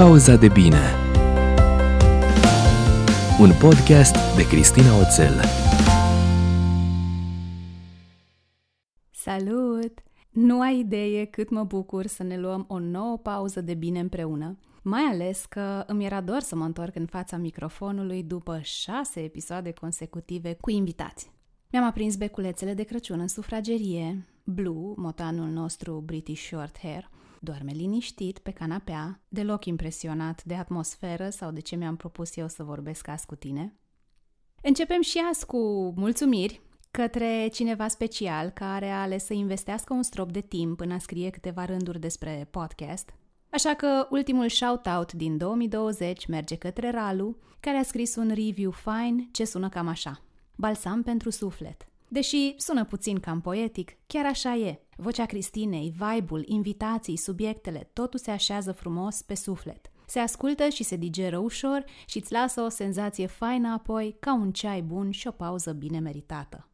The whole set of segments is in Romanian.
Pauza de bine Un podcast de Cristina Oțel Salut! Nu ai idee cât mă bucur să ne luăm o nouă pauză de bine împreună, mai ales că îmi era dor să mă întorc în fața microfonului după șase episoade consecutive cu invitați. Mi-am aprins beculețele de Crăciun în sufragerie, Blue, motanul nostru British Short Hair, doarme liniștit pe canapea, deloc impresionat de atmosferă sau de ce mi-am propus eu să vorbesc azi cu tine. Începem și azi cu mulțumiri către cineva special care a ales să investească un strop de timp în a scrie câteva rânduri despre podcast. Așa că ultimul shout-out din 2020 merge către Ralu, care a scris un review fine ce sună cam așa. Balsam pentru suflet. Deși sună puțin cam poetic, chiar așa e. Vocea Cristinei, vibe-ul, invitații, subiectele, totul se așează frumos pe suflet. Se ascultă și se digeră ușor și îți lasă o senzație faină apoi, ca un ceai bun și o pauză bine meritată.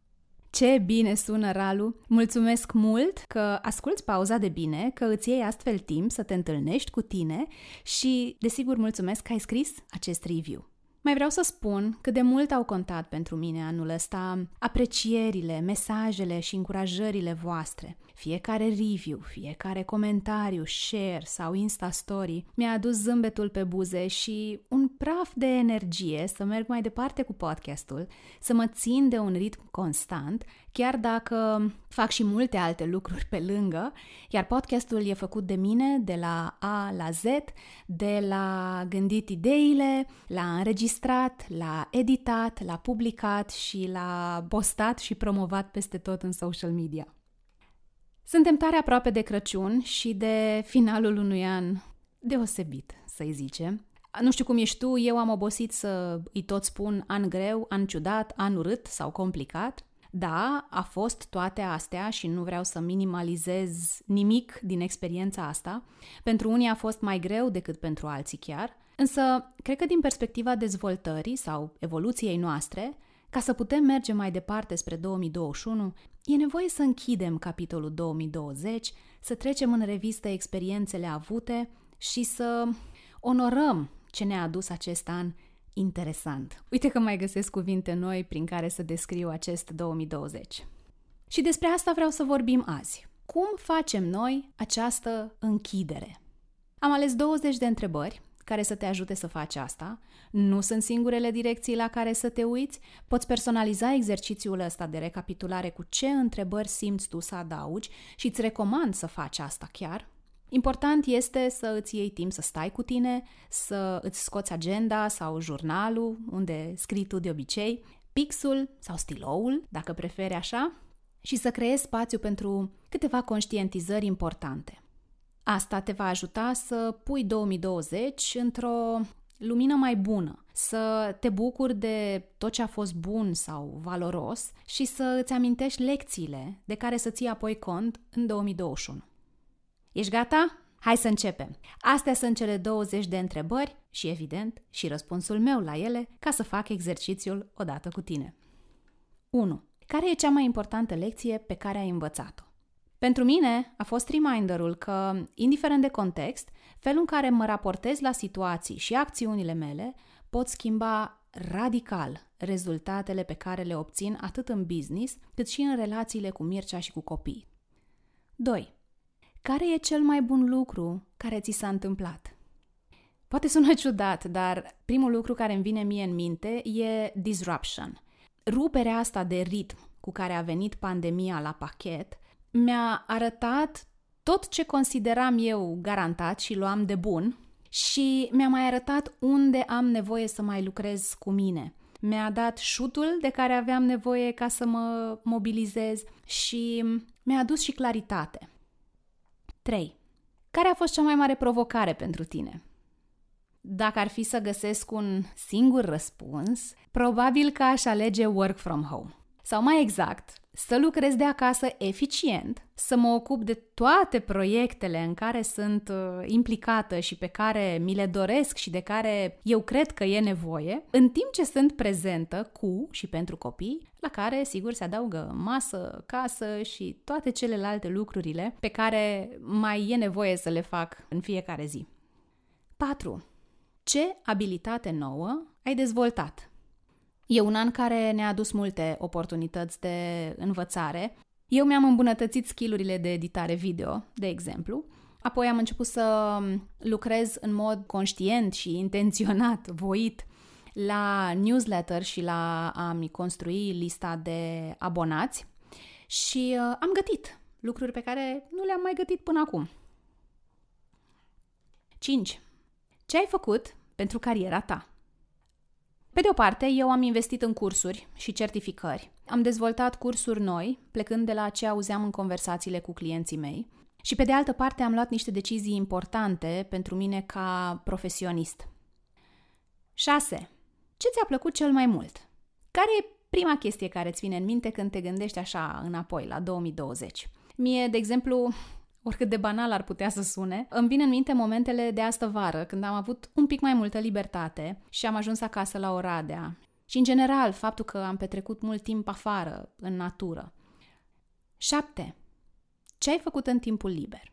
Ce bine sună, Ralu! Mulțumesc mult că asculți pauza de bine, că îți iei astfel timp să te întâlnești cu tine și, desigur, mulțumesc că ai scris acest review. Mai vreau să spun cât de mult au contat pentru mine anul ăsta aprecierile, mesajele și încurajările voastre. Fiecare review, fiecare comentariu, share sau Insta Story mi-a adus zâmbetul pe buze și un praf de energie să merg mai departe cu podcastul, să mă țin de un ritm constant, chiar dacă fac și multe alte lucruri pe lângă, iar podcastul e făcut de mine de la A la Z, de la gândit ideile, la înregistrat, la editat, la publicat și la postat și promovat peste tot în social media. Suntem tare aproape de Crăciun și de finalul unui an deosebit, să-i zicem. Nu știu cum ești tu, eu am obosit să îi tot spun an greu, an ciudat, an urât sau complicat. Da, a fost toate astea și nu vreau să minimalizez nimic din experiența asta. Pentru unii a fost mai greu decât pentru alții chiar, însă cred că din perspectiva dezvoltării sau evoluției noastre, ca să putem merge mai departe spre 2021, e nevoie să închidem capitolul 2020, să trecem în revistă experiențele avute și să onorăm ce ne-a adus acest an interesant. Uite că mai găsesc cuvinte noi prin care să descriu acest 2020. Și despre asta vreau să vorbim azi. Cum facem noi această închidere? Am ales 20 de întrebări care să te ajute să faci asta. Nu sunt singurele direcții la care să te uiți. Poți personaliza exercițiul ăsta de recapitulare cu ce întrebări simți tu să adaugi și îți recomand să faci asta chiar. Important este să îți iei timp să stai cu tine, să îți scoți agenda sau jurnalul, unde scrii tu de obicei, pixul sau stiloul, dacă preferi așa, și să creezi spațiu pentru câteva conștientizări importante. Asta te va ajuta să pui 2020 într-o lumină mai bună, să te bucuri de tot ce a fost bun sau valoros și să îți amintești lecțiile de care să ții apoi cont în 2021. Ești gata? Hai să începem! Astea sunt cele 20 de întrebări și, evident, și răspunsul meu la ele ca să fac exercițiul odată cu tine. 1. Care e cea mai importantă lecție pe care ai învățat-o? Pentru mine a fost reminderul că, indiferent de context, felul în care mă raportez la situații și acțiunile mele pot schimba radical rezultatele pe care le obțin atât în business cât și în relațiile cu Mircea și cu copii. 2. Care e cel mai bun lucru care ți s-a întâmplat? Poate sună ciudat, dar primul lucru care îmi vine mie în minte e disruption. Ruperea asta de ritm cu care a venit pandemia la pachet mi-a arătat tot ce consideram eu garantat și luam de bun și mi-a mai arătat unde am nevoie să mai lucrez cu mine. Mi-a dat șutul de care aveam nevoie ca să mă mobilizez și mi-a adus și claritate. 3. Care a fost cea mai mare provocare pentru tine? Dacă ar fi să găsesc un singur răspuns, probabil că aș alege work from home. Sau mai exact, să lucrez de acasă eficient, să mă ocup de toate proiectele în care sunt uh, implicată și pe care mi le doresc și de care eu cred că e nevoie, în timp ce sunt prezentă cu și pentru copii, la care, sigur, se adaugă masă, casă și toate celelalte lucrurile pe care mai e nevoie să le fac în fiecare zi. 4. Ce abilitate nouă ai dezvoltat? E un an care ne-a adus multe oportunități de învățare. Eu mi-am îmbunătățit skillurile de editare video, de exemplu. Apoi am început să lucrez în mod conștient și intenționat, voit, la newsletter și la a-mi construi lista de abonați și uh, am gătit lucruri pe care nu le-am mai gătit până acum. 5. Ce ai făcut pentru cariera ta? Pe de o parte, eu am investit în cursuri și certificări. Am dezvoltat cursuri noi, plecând de la ce auzeam în conversațiile cu clienții mei. Și pe de altă parte, am luat niște decizii importante pentru mine ca profesionist. 6. Ce ți-a plăcut cel mai mult? Care e prima chestie care îți vine în minte când te gândești așa înapoi, la 2020? Mie, de exemplu, oricât de banal ar putea să sune, îmi vin în minte momentele de astă vară, când am avut un pic mai multă libertate și am ajuns acasă la Oradea. Și, în general, faptul că am petrecut mult timp afară, în natură. 7. Ce ai făcut în timpul liber?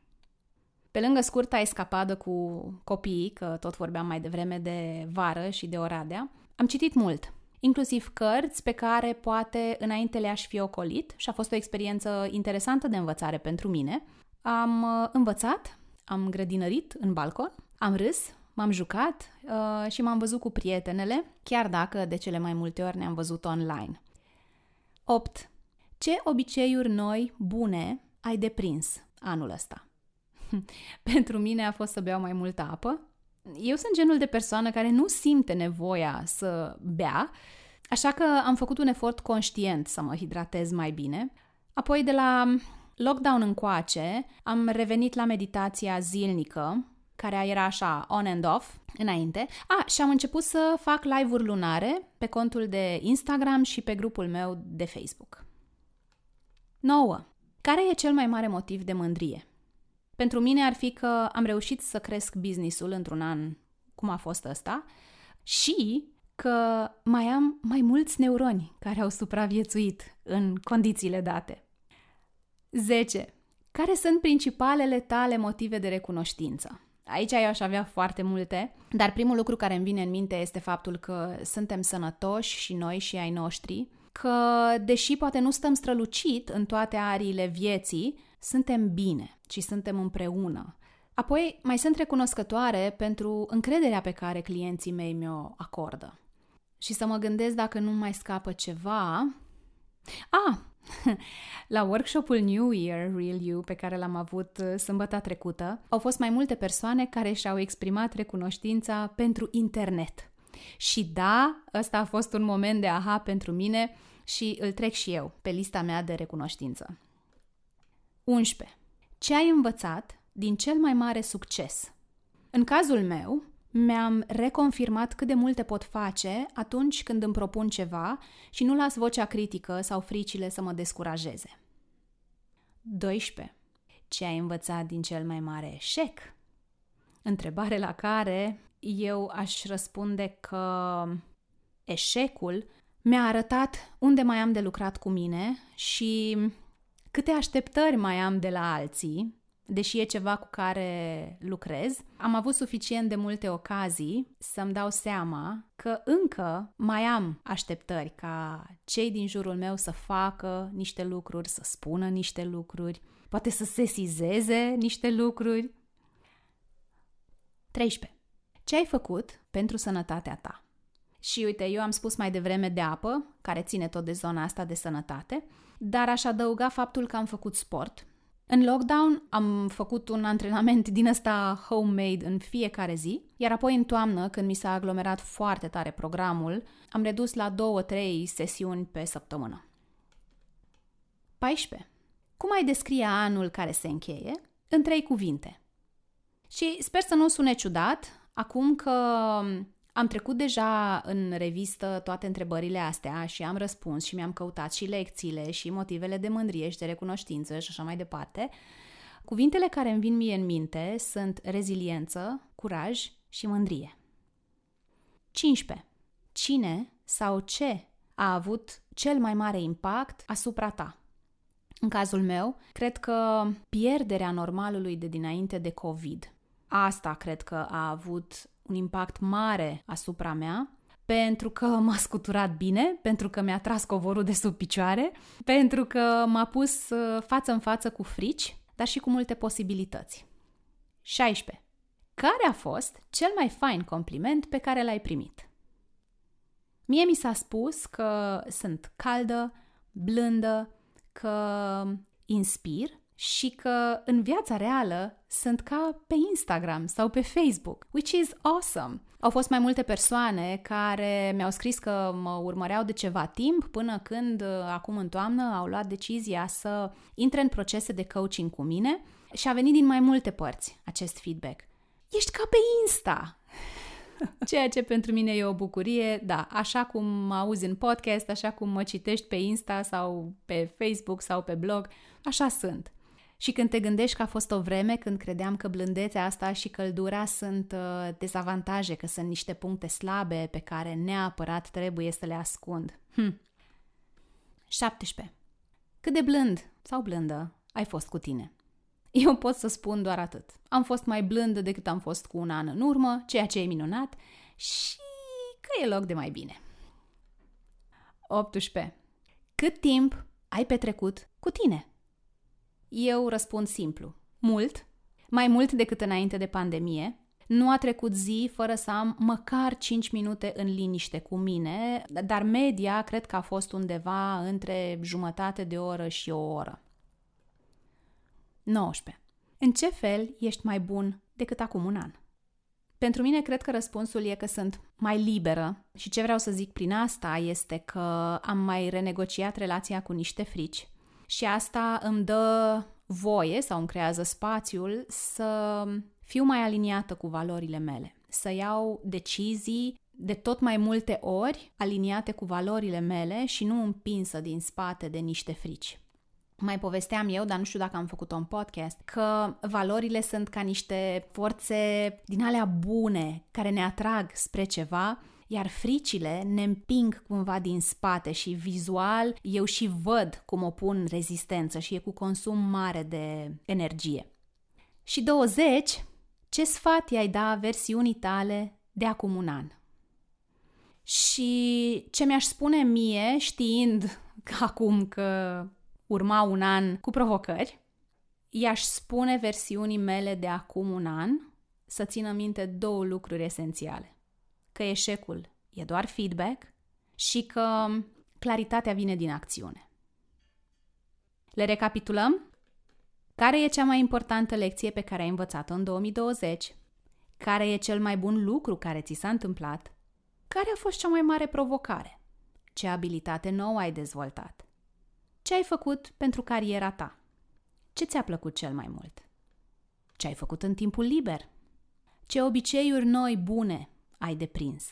Pe lângă scurta escapadă cu copiii, că tot vorbeam mai devreme de vară și de Oradea, am citit mult, inclusiv cărți pe care poate înainte le-aș fi ocolit și a fost o experiență interesantă de învățare pentru mine. Am uh, învățat, am grădinărit în balcon, am râs, m-am jucat uh, și m-am văzut cu prietenele, chiar dacă de cele mai multe ori ne-am văzut online. 8. Ce obiceiuri noi, bune, ai deprins anul ăsta? Pentru mine a fost să beau mai multă apă, eu sunt genul de persoană care nu simte nevoia să bea, așa că am făcut un efort conștient să mă hidratez mai bine. Apoi de la lockdown încoace am revenit la meditația zilnică, care era așa on and off înainte. A, și am început să fac live-uri lunare pe contul de Instagram și pe grupul meu de Facebook. 9. Care e cel mai mare motiv de mândrie? Pentru mine ar fi că am reușit să cresc businessul într-un an cum a fost ăsta și că mai am mai mulți neuroni care au supraviețuit în condițiile date. 10. Care sunt principalele tale motive de recunoștință? Aici eu aș avea foarte multe, dar primul lucru care îmi vine în minte este faptul că suntem sănătoși și noi și ai noștri, că deși poate nu stăm strălucit în toate ariile vieții, suntem bine și suntem împreună. Apoi, mai sunt recunoscătoare pentru încrederea pe care clienții mei mi-o acordă. Și să mă gândesc dacă nu mai scapă ceva. Ah, la workshopul New Year Real You pe care l-am avut uh, sâmbătă trecută, au fost mai multe persoane care și-au exprimat recunoștința pentru internet. Și da, ăsta a fost un moment de aha pentru mine și îl trec și eu pe lista mea de recunoștință. 11. Ce ai învățat din cel mai mare succes? În cazul meu, mi-am reconfirmat cât de multe pot face atunci când îmi propun ceva și nu las vocea critică sau fricile să mă descurajeze. 12. Ce ai învățat din cel mai mare eșec? Întrebare la care eu aș răspunde că eșecul mi-a arătat unde mai am de lucrat cu mine și câte așteptări mai am de la alții, deși e ceva cu care lucrez, am avut suficient de multe ocazii să-mi dau seama că încă mai am așteptări ca cei din jurul meu să facă niște lucruri, să spună niște lucruri, poate să sesizeze niște lucruri. 13. Ce ai făcut pentru sănătatea ta? Și uite, eu am spus mai devreme de apă, care ține tot de zona asta de sănătate, dar aș adăuga faptul că am făcut sport. În lockdown am făcut un antrenament din ăsta homemade în fiecare zi, iar apoi în toamnă, când mi s-a aglomerat foarte tare programul, am redus la 2-3 sesiuni pe săptămână. 14. Cum ai descrie anul care se încheie? În trei cuvinte. Și sper să nu sune ciudat, acum că am trecut deja în revistă toate întrebările astea și am răspuns și mi-am căutat și lecțiile și motivele de mândrie și de recunoștință și așa mai departe. Cuvintele care îmi vin mie în minte sunt reziliență, curaj și mândrie. 15. Cine sau ce a avut cel mai mare impact asupra ta? În cazul meu, cred că pierderea normalului de dinainte de COVID asta cred că a avut un impact mare asupra mea, pentru că m-a scuturat bine, pentru că mi-a tras covorul de sub picioare, pentru că m-a pus uh, față în față cu frici, dar și cu multe posibilități. 16. Care a fost cel mai fain compliment pe care l-ai primit? Mie mi s-a spus că sunt caldă, blândă, că inspir și că în viața reală sunt ca pe Instagram sau pe Facebook, which is awesome. Au fost mai multe persoane care mi-au scris că mă urmăreau de ceva timp până când, acum în toamnă, au luat decizia să intre în procese de coaching cu mine și a venit din mai multe părți acest feedback. Ești ca pe Insta! Ceea ce pentru mine e o bucurie, da, așa cum mă auzi în podcast, așa cum mă citești pe Insta sau pe Facebook sau pe blog, așa sunt. Și când te gândești că a fost o vreme când credeam că blândețea asta și căldura sunt uh, dezavantaje, că sunt niște puncte slabe pe care neapărat trebuie să le ascund. Hm. 17. Cât de blând sau blândă ai fost cu tine? Eu pot să spun doar atât. Am fost mai blândă decât am fost cu un an în urmă, ceea ce e minunat și că e loc de mai bine. 18. Cât timp ai petrecut cu tine? Eu răspund simplu. Mult, mai mult decât înainte de pandemie. Nu a trecut zi fără să am măcar 5 minute în liniște cu mine, dar media cred că a fost undeva între jumătate de oră și o oră. 19. În ce fel ești mai bun decât acum un an? Pentru mine, cred că răspunsul e că sunt mai liberă și ce vreau să zic prin asta este că am mai renegociat relația cu niște frici și asta îmi dă voie sau îmi creează spațiul să fiu mai aliniată cu valorile mele, să iau decizii de tot mai multe ori aliniate cu valorile mele și nu împinsă din spate de niște frici. Mai povesteam eu, dar nu știu dacă am făcut-o în podcast, că valorile sunt ca niște forțe din alea bune care ne atrag spre ceva, iar fricile ne împing cumva din spate și vizual eu și văd cum o pun rezistență și e cu consum mare de energie. Și 20. Ce sfat i-ai da versiunii tale de acum un an? Și ce mi-aș spune mie, știind acum că urma un an cu provocări, i-aș spune versiunii mele de acum un an să țină minte două lucruri esențiale. Că eșecul e doar feedback și că claritatea vine din acțiune. Le recapitulăm? Care e cea mai importantă lecție pe care ai învățat-o în 2020? Care e cel mai bun lucru care ți s-a întâmplat? Care a fost cea mai mare provocare? Ce abilitate nouă ai dezvoltat? Ce ai făcut pentru cariera ta? Ce ți-a plăcut cel mai mult? Ce ai făcut în timpul liber? Ce obiceiuri noi bune ai deprins?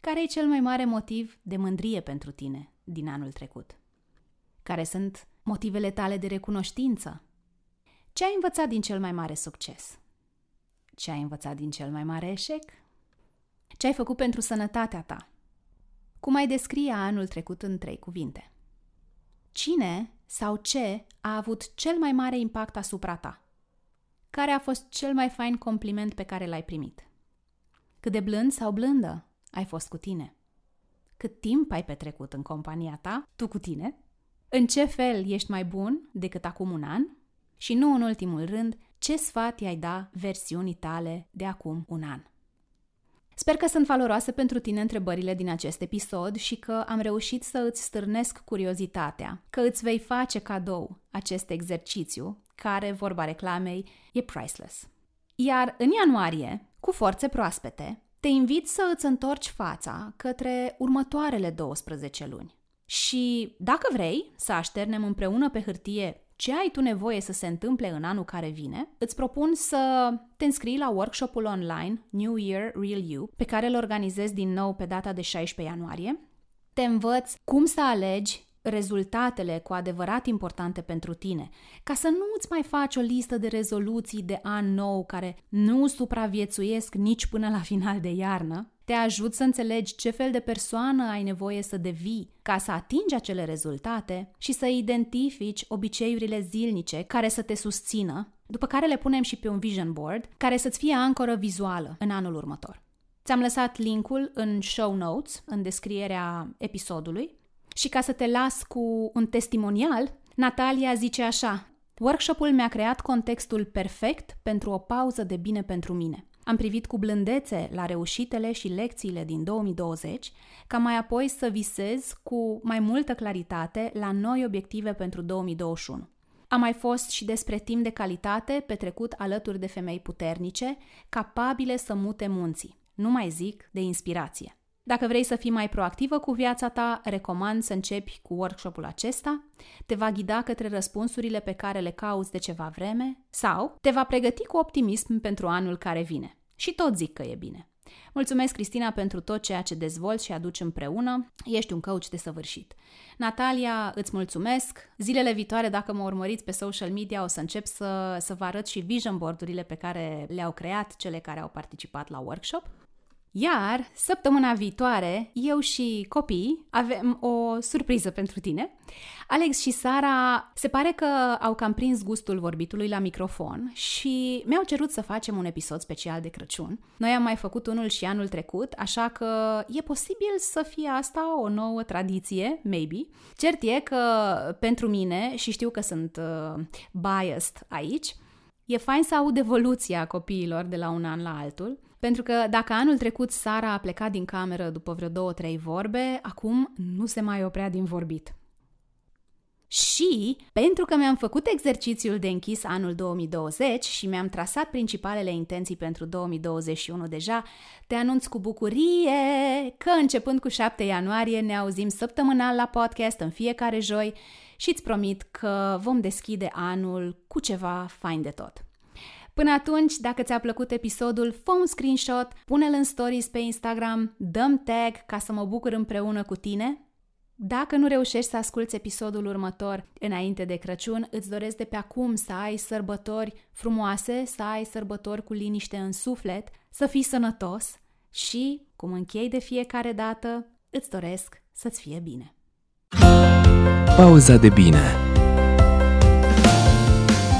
Care e cel mai mare motiv de mândrie pentru tine din anul trecut? Care sunt motivele tale de recunoștință? Ce ai învățat din cel mai mare succes? Ce ai învățat din cel mai mare eșec? Ce ai făcut pentru sănătatea ta? Cum ai descrie anul trecut în trei cuvinte? Cine sau ce a avut cel mai mare impact asupra ta? Care a fost cel mai fain compliment pe care l-ai primit? Cât de blând sau blândă ai fost cu tine? Cât timp ai petrecut în compania ta, tu cu tine? În ce fel ești mai bun decât acum un an? Și nu în ultimul rând, ce sfat i-ai da versiunii tale de acum un an? Sper că sunt valoroase pentru tine întrebările din acest episod și că am reușit să îți stârnesc curiozitatea, că îți vei face cadou acest exercițiu, care, vorba reclamei, e priceless. Iar în ianuarie, cu forțe proaspete, te invit să îți întorci fața către următoarele 12 luni. Și, dacă vrei, să așternem împreună pe hârtie ce ai tu nevoie să se întâmple în anul care vine, îți propun să te înscrii la workshopul online New Year Real You, pe care îl organizez din nou pe data de 16 ianuarie. Te învăț cum să alegi rezultatele cu adevărat importante pentru tine, ca să nu îți mai faci o listă de rezoluții de an nou care nu supraviețuiesc nici până la final de iarnă, te ajut să înțelegi ce fel de persoană ai nevoie să devii ca să atingi acele rezultate și să identifici obiceiurile zilnice care să te susțină după care le punem și pe un vision board care să-ți fie ancoră vizuală în anul următor. Ți-am lăsat linkul în show notes, în descrierea episodului. Și ca să te las cu un testimonial, Natalia zice așa, Workshopul mi-a creat contextul perfect pentru o pauză de bine pentru mine. Am privit cu blândețe la reușitele și lecțiile din 2020, ca mai apoi să visez cu mai multă claritate la noi obiective pentru 2021. A mai fost și despre timp de calitate petrecut alături de femei puternice, capabile să mute munții. Nu mai zic de inspirație. Dacă vrei să fii mai proactivă cu viața ta, recomand să începi cu workshopul acesta. Te va ghida către răspunsurile pe care le cauți de ceva vreme sau te va pregăti cu optimism pentru anul care vine. Și tot zic că e bine. Mulțumesc, Cristina, pentru tot ceea ce dezvolți și aduci împreună. Ești un coach de săvârșit. Natalia, îți mulțumesc. Zilele viitoare, dacă mă urmăriți pe social media, o să încep să, să vă arăt și vision board-urile pe care le-au creat cele care au participat la workshop. Iar săptămâna viitoare, eu și copii avem o surpriză pentru tine. Alex și Sara se pare că au cam prins gustul vorbitului la microfon și mi-au cerut să facem un episod special de Crăciun. Noi am mai făcut unul și anul trecut, așa că e posibil să fie asta o nouă tradiție, maybe. Cert e că pentru mine, și știu că sunt uh, biased aici, e fain să aud evoluția copiilor de la un an la altul pentru că dacă anul trecut Sara a plecat din cameră după vreo două-trei vorbe, acum nu se mai oprea din vorbit. Și pentru că mi-am făcut exercițiul de închis anul 2020 și mi-am trasat principalele intenții pentru 2021 deja, te anunț cu bucurie că începând cu 7 ianuarie ne auzim săptămânal la podcast în fiecare joi și îți promit că vom deschide anul cu ceva fain de tot. Până atunci, dacă ți-a plăcut episodul, fă un screenshot, pune-l în stories pe Instagram, dăm tag ca să mă bucur împreună cu tine. Dacă nu reușești să asculți episodul următor înainte de Crăciun, îți doresc de pe acum să ai sărbători frumoase, să ai sărbători cu liniște în suflet, să fii sănătos și, cum închei de fiecare dată, îți doresc să-ți fie bine. Pauza de bine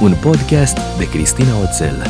un podcast de Cristina Oțel.